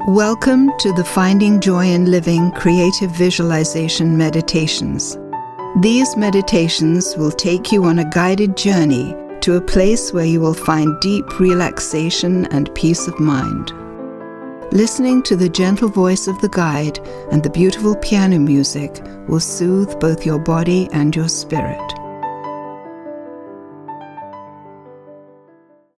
Welcome to the Finding Joy in Living Creative Visualization Meditations. These meditations will take you on a guided journey to a place where you will find deep relaxation and peace of mind. Listening to the gentle voice of the guide and the beautiful piano music will soothe both your body and your spirit.